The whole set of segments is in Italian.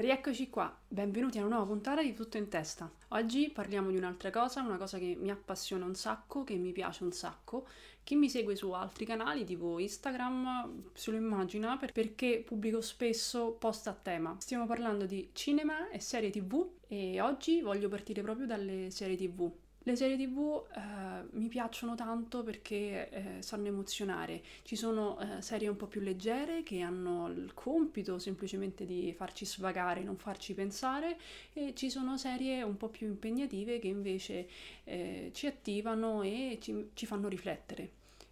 Rieccoci qua, benvenuti a una nuova puntata di Tutto in Testa. Oggi parliamo di un'altra cosa, una cosa che mi appassiona un sacco, che mi piace un sacco. Chi mi segue su altri canali tipo Instagram se lo immagina perché pubblico spesso post a tema. Stiamo parlando di cinema e serie tv e oggi voglio partire proprio dalle serie tv. Le serie tv eh, mi piacciono tanto perché eh, sanno emozionare. Ci sono eh, serie un po' più leggere che hanno il compito semplicemente di farci svagare, non farci pensare e ci sono serie un po' più impegnative che invece eh, ci attivano e ci, ci fanno riflettere.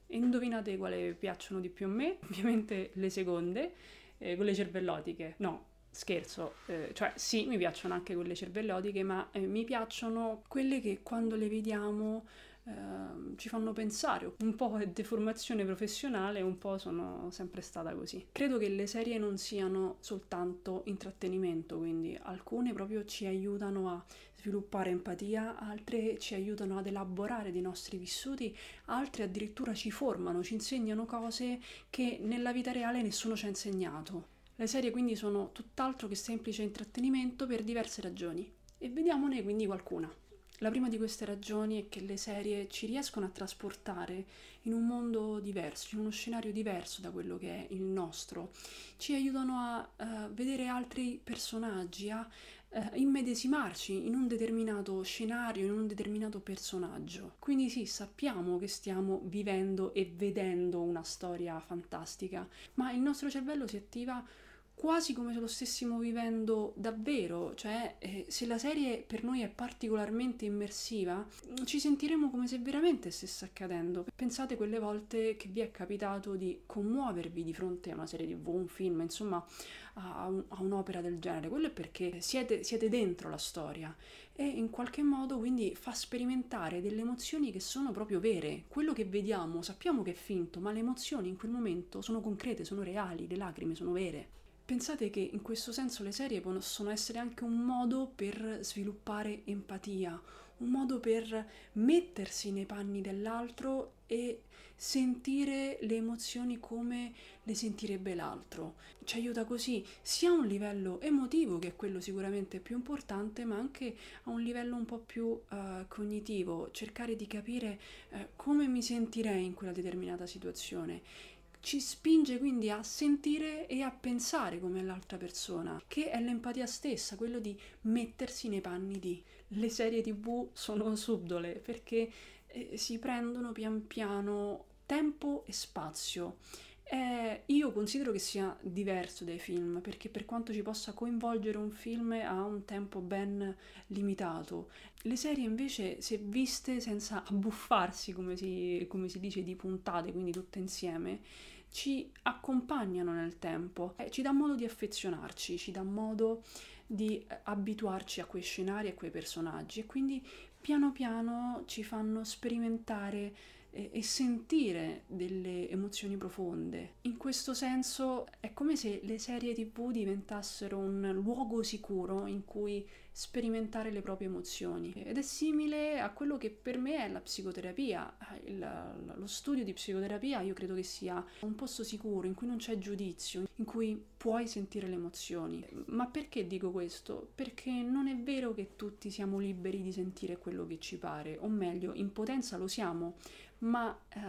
Indovinate quale piacciono di più a me? Ovviamente le seconde, eh, quelle cervellotiche. No, Scherzo, eh, cioè sì, mi piacciono anche quelle cervellotiche, ma eh, mi piacciono quelle che quando le vediamo eh, ci fanno pensare. Un po' è deformazione professionale, un po' sono sempre stata così. Credo che le serie non siano soltanto intrattenimento, quindi alcune proprio ci aiutano a sviluppare empatia, altre ci aiutano ad elaborare dei nostri vissuti, altre addirittura ci formano, ci insegnano cose che nella vita reale nessuno ci ha insegnato. Le serie quindi sono tutt'altro che semplice intrattenimento per diverse ragioni e vediamone quindi qualcuna. La prima di queste ragioni è che le serie ci riescono a trasportare in un mondo diverso, in uno scenario diverso da quello che è il nostro. Ci aiutano a uh, vedere altri personaggi, a uh, immedesimarci in un determinato scenario, in un determinato personaggio. Quindi sì, sappiamo che stiamo vivendo e vedendo una storia fantastica, ma il nostro cervello si attiva quasi come se lo stessimo vivendo davvero, cioè eh, se la serie per noi è particolarmente immersiva, ci sentiremo come se veramente stesse accadendo. Pensate quelle volte che vi è capitato di commuovervi di fronte a una serie tv, un film, insomma a, un, a un'opera del genere, quello è perché siete, siete dentro la storia e in qualche modo quindi fa sperimentare delle emozioni che sono proprio vere. Quello che vediamo sappiamo che è finto, ma le emozioni in quel momento sono concrete, sono reali, le lacrime sono vere. Pensate che in questo senso le serie possono essere anche un modo per sviluppare empatia, un modo per mettersi nei panni dell'altro e sentire le emozioni come le sentirebbe l'altro. Ci aiuta così sia a un livello emotivo, che è quello sicuramente più importante, ma anche a un livello un po' più uh, cognitivo, cercare di capire uh, come mi sentirei in quella determinata situazione ci spinge quindi a sentire e a pensare come l'altra persona, che è l'empatia stessa, quello di mettersi nei panni di. Le serie tv sono subdole perché eh, si prendono pian piano tempo e spazio. Eh, io considero che sia diverso dai film perché per quanto ci possa coinvolgere un film ha un tempo ben limitato. Le serie invece se viste senza abbuffarsi come si, come si dice di puntate, quindi tutte insieme, ci accompagnano nel tempo, eh, ci dà modo di affezionarci, ci dà modo di eh, abituarci a quei scenari, a quei personaggi e quindi piano piano ci fanno sperimentare e, e sentire delle emozioni profonde. In questo senso è come se le serie tv diventassero un luogo sicuro in cui sperimentare le proprie emozioni ed è simile a quello che per me è la psicoterapia. Il, lo studio di psicoterapia io credo che sia un posto sicuro in cui non c'è giudizio, in cui puoi sentire le emozioni. Ma perché dico questo? Perché non è vero che tutti siamo liberi di sentire quello che ci pare, o meglio, in potenza lo siamo, ma eh,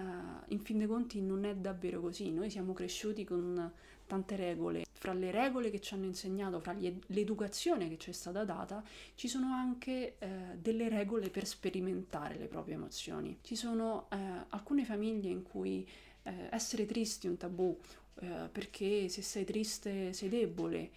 in fin dei conti non è davvero così. Noi siamo cresciuti con tante regole. Fra le regole che ci hanno insegnato, fra l'educazione che ci è stata data, ci sono anche eh, delle regole per sperimentare le proprie emozioni. Ci sono eh, alcune famiglie in cui eh, essere tristi è un tabù, eh, perché se sei triste sei debole,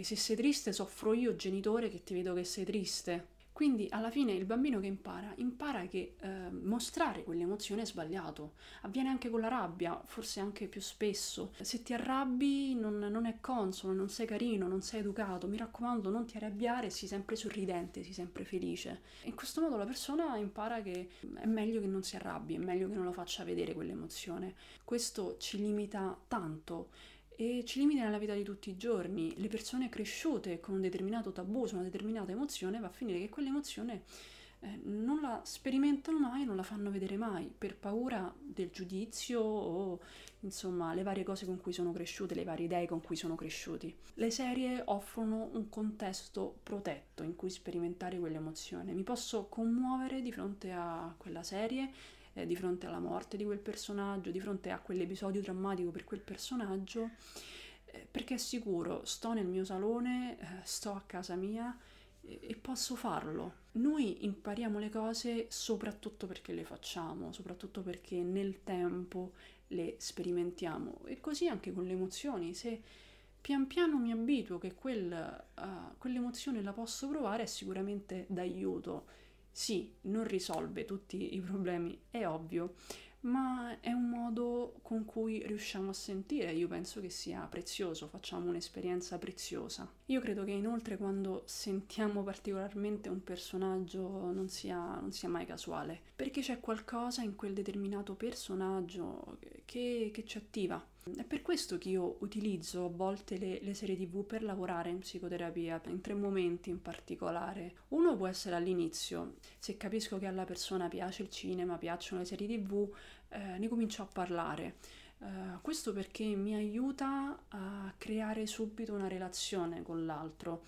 se sei triste soffro io genitore che ti vedo che sei triste. Quindi alla fine il bambino che impara, impara che eh, mostrare quell'emozione è sbagliato. Avviene anche con la rabbia, forse anche più spesso. Se ti arrabbi non, non è consono, non sei carino, non sei educato. Mi raccomando, non ti arrabbiare, sii sempre sorridente, sii sempre felice. In questo modo la persona impara che è meglio che non si arrabbi, è meglio che non lo faccia vedere quell'emozione. Questo ci limita tanto e ci limita nella vita di tutti i giorni. Le persone cresciute con un determinato tabù su una determinata emozione va a finire che quell'emozione eh, non la sperimentano mai, non la fanno vedere mai per paura del giudizio o insomma le varie cose con cui sono cresciute, le varie idee con cui sono cresciuti. Le serie offrono un contesto protetto in cui sperimentare quell'emozione. Mi posso commuovere di fronte a quella serie, eh, di fronte alla morte di quel personaggio, di fronte a quell'episodio drammatico per quel personaggio, eh, perché è sicuro, sto nel mio salone, eh, sto a casa mia e posso farlo. Noi impariamo le cose soprattutto perché le facciamo, soprattutto perché nel tempo le sperimentiamo e così anche con le emozioni. Se pian piano mi abituo che quel, uh, quell'emozione la posso provare è sicuramente d'aiuto. Sì, non risolve tutti i problemi, è ovvio, ma è un modo con cui riusciamo a sentire, io penso che sia prezioso, facciamo un'esperienza preziosa. Io credo che inoltre quando sentiamo particolarmente un personaggio non sia, non sia mai casuale, perché c'è qualcosa in quel determinato personaggio che, che ci attiva. È per questo che io utilizzo a volte le, le, serie tv per lavorare in psicoterapia, in tre momenti in particolare. Uno può essere all'inizio, se capisco che alla persona piace il cinema, piacciono le serie tv, eh, ne comincio a parlare. Uh, questo perché mi aiuta a creare subito una relazione con l'altro,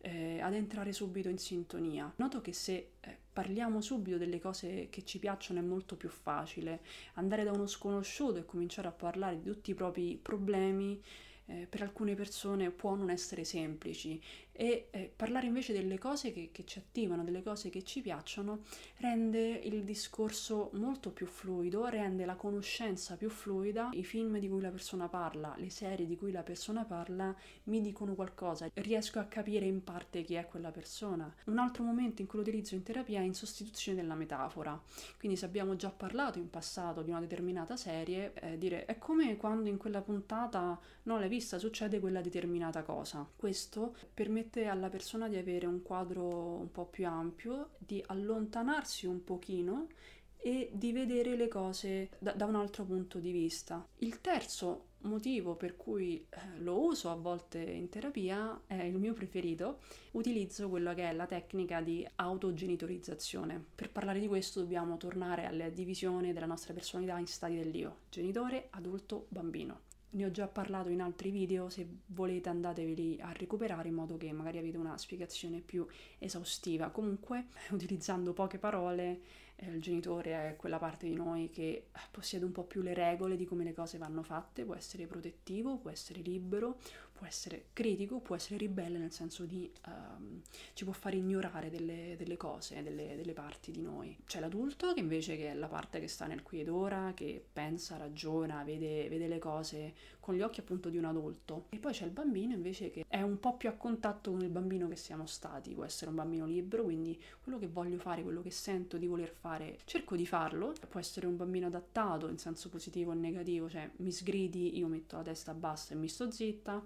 eh, ad entrare subito in sintonia. Noto che se eh, parliamo subito delle cose che ci piacciono è molto più facile. Andare da uno sconosciuto e cominciare a parlare di tutti i propri problemi eh, per alcune persone può non essere semplici e eh, parlare invece delle cose che, che, ci attivano, delle cose che ci piacciono, rende il discorso molto più fluido, rende la conoscenza più fluida. I film di cui la persona parla, le serie di cui la persona parla mi dicono qualcosa, riesco a capire in parte chi è quella persona. Un altro momento in cui lo utilizzo in terapia è in sostituzione della metafora. Quindi se abbiamo già parlato in passato di una determinata serie, eh, dire è come quando in quella puntata non l'hai vista, succede quella determinata cosa. Questo permette permette alla persona di avere un quadro un po' più ampio, di allontanarsi un pochino e di vedere le cose da, da un altro punto di vista. Il terzo motivo per cui eh, lo uso a volte in terapia è il mio preferito, utilizzo quella che è la tecnica di autogenitorizzazione. Per parlare di questo dobbiamo tornare alla divisione della nostra personalità in stati dell'io, genitore, adulto, bambino. Ne ho già parlato in altri video, se volete andateveli a recuperare in modo che magari avete una spiegazione più esaustiva. Comunque, utilizzando poche parole, eh, il genitore è quella parte di noi che possiede un po' più le regole di come le cose vanno fatte, può essere protettivo, può essere libero, può essere critico, può essere ribelle nel senso di um, ci può fare ignorare delle, delle cose, delle, delle, parti di noi. C'è l'adulto che invece che è la parte che sta nel qui ed ora, che pensa, ragiona, vede, vede le cose con gli occhi appunto di un adulto. E poi c'è il bambino invece che è un po' più a contatto con il bambino che siamo stati, può essere un bambino libero, quindi quello che voglio fare, quello che sento di voler fare, cerco di farlo. Può essere un bambino adattato in senso positivo o negativo, cioè mi sgridi, io metto la testa bassa e mi sto zitta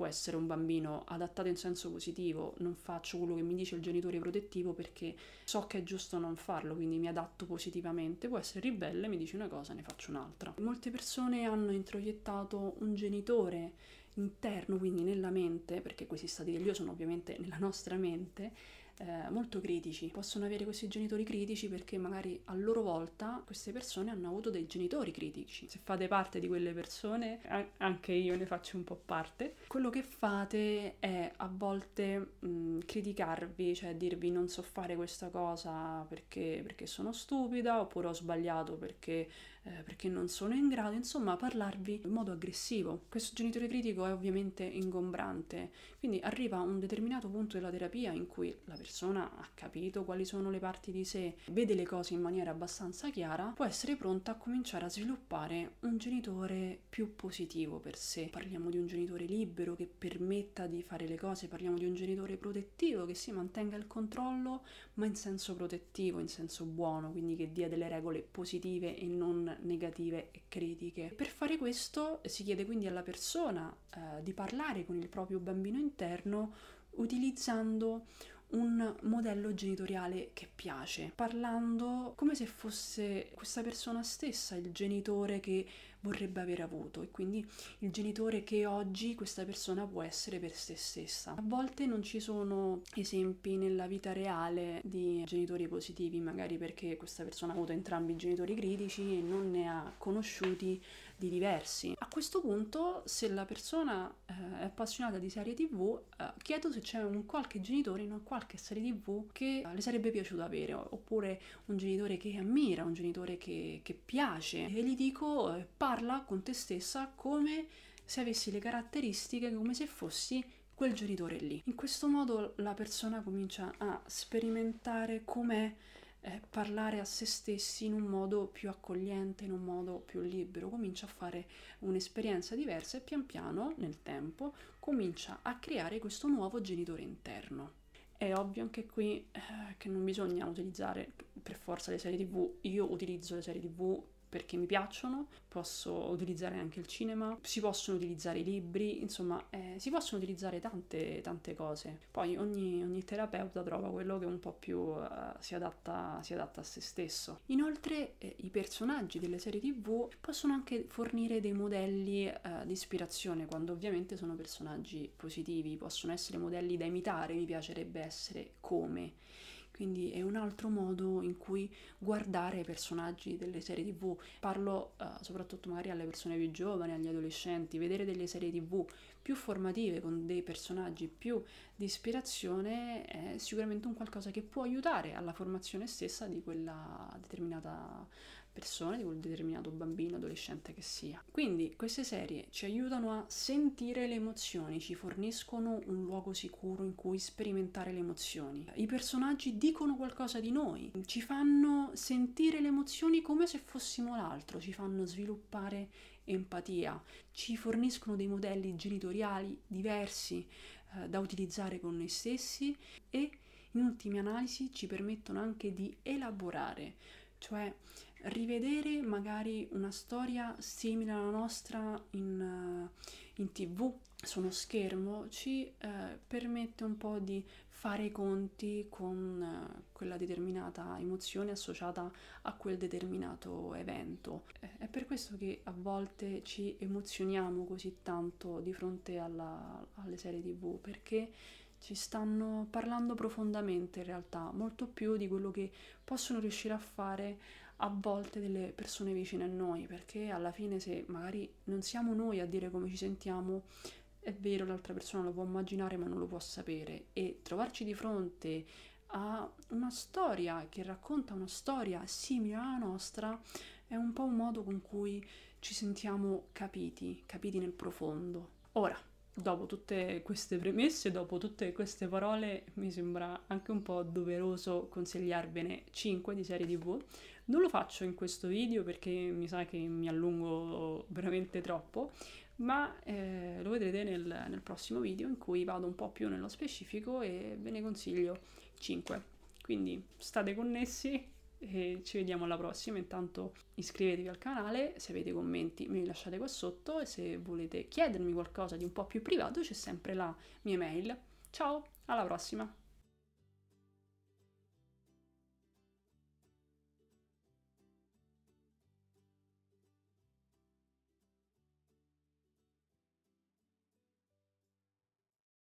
può essere un bambino adattato in senso positivo, non faccio quello che mi dice il genitore protettivo perché so che è giusto non farlo, quindi mi adatto positivamente, può essere ribelle, mi dice una cosa, ne faccio un'altra. Molte persone hanno introiettato un genitore interno, quindi nella mente, perché questi stati dell'io sono ovviamente nella nostra mente, eh, molto critici. Possono avere questi genitori critici perché magari a loro volta queste persone hanno avuto dei genitori critici. Se fate parte di quelle persone, anche io ne faccio un po' parte, quello che fate è a volte mh, criticarvi, cioè dirvi non so fare questa cosa perché, perché sono stupida oppure ho sbagliato perché eh, perché non sono in grado, insomma, parlarvi in modo aggressivo. Questo genitore critico è ovviamente ingombrante, quindi arriva un determinato punto della terapia in cui la persona ha capito quali sono le parti di sé, vede le cose in maniera abbastanza chiara, può essere pronta a cominciare a sviluppare un genitore più positivo per sé. Parliamo di un genitore libero che permetta di fare le cose, parliamo di un genitore protettivo che si mantenga il controllo, ma in senso protettivo, in senso buono, quindi che dia delle regole positive e non negative e critiche. Per fare questo si chiede quindi alla persona eh, di parlare con il proprio bambino interno utilizzando un modello genitoriale che piace, parlando come se fosse questa persona stessa il genitore che vorrebbe aver avuto e quindi il genitore che oggi questa persona può essere per se stessa. A volte non ci sono esempi nella vita reale di genitori positivi, magari perché questa persona ha avuto entrambi i genitori critici e non ne ha conosciuti di diversi. A questo punto, se la persona eh, è appassionata di serie tv, eh, chiedo se c'è un qualche genitore in una qualche serie tv che eh, le sarebbe piaciuto avere, oppure un genitore che ammira, un genitore che, che piace. E gli dico, eh, parla con te stessa come se avessi le caratteristiche, come se fossi quel genitore lì. In questo modo la persona comincia a sperimentare com'è eh, parlare a se stessi in un modo più accogliente, in un modo più libero, comincia a fare un'esperienza diversa e pian piano nel tempo comincia a creare questo nuovo genitore interno. È ovvio anche qui eh, che non bisogna utilizzare per forza le serie tv, io utilizzo le serie tv perché mi piacciono, posso utilizzare anche il cinema, si possono utilizzare i libri, insomma eh, si possono utilizzare tante, tante cose. Poi ogni, ogni, terapeuta trova quello che un po' più uh, si, adatta, si, adatta, a se stesso. Inoltre eh, i personaggi delle serie tv possono anche fornire dei modelli uh, di ispirazione quando ovviamente sono personaggi positivi, possono essere modelli da imitare, mi piacerebbe essere come. Quindi è un altro modo in cui guardare i personaggi delle serie tv. Parlo uh, soprattutto magari alle persone più giovani, agli adolescenti, vedere delle serie tv più formative con dei personaggi più di ispirazione è sicuramente un qualcosa che può aiutare alla formazione stessa di quella determinata persone, di quel determinato bambino, adolescente che sia. Quindi queste serie ci aiutano a sentire le emozioni, ci forniscono un luogo sicuro in cui sperimentare le emozioni. I personaggi dicono qualcosa di noi, ci fanno sentire le emozioni come se fossimo l'altro, ci fanno sviluppare empatia, ci forniscono dei modelli genitoriali diversi eh, da utilizzare con noi stessi e in ultima analisi ci permettono anche di elaborare, cioè rivedere magari una storia simile alla nostra in, uh, in tv su uno schermo ci uh, permette un po' di fare i conti con uh, quella determinata emozione associata a quel determinato evento. È per questo che a volte ci emozioniamo così tanto di fronte alla, alle serie tv, perché ci stanno parlando profondamente in realtà, molto più di quello che possono riuscire a fare a volte delle persone vicine a noi, perché alla fine se magari non siamo noi a dire come ci sentiamo, è vero, l'altra persona lo può immaginare ma non lo può sapere e trovarci di fronte a una storia che racconta una storia simile alla nostra è un po' un modo con cui ci sentiamo capiti, capiti nel profondo. Ora, dopo tutte queste premesse, dopo tutte queste parole, mi sembra anche un po' doveroso consigliarvene 5 di serie TV. Non lo faccio in questo video perché mi sa che mi allungo veramente troppo, ma eh, lo vedrete nel, nel prossimo video in cui vado un po' più nello specifico e ve ne consiglio 5. Quindi state connessi e ci vediamo alla prossima. Intanto iscrivetevi al canale, se avete commenti me li lasciate qua sotto e se volete chiedermi qualcosa di un po' più privato c'è sempre la mia mail. Ciao, alla prossima!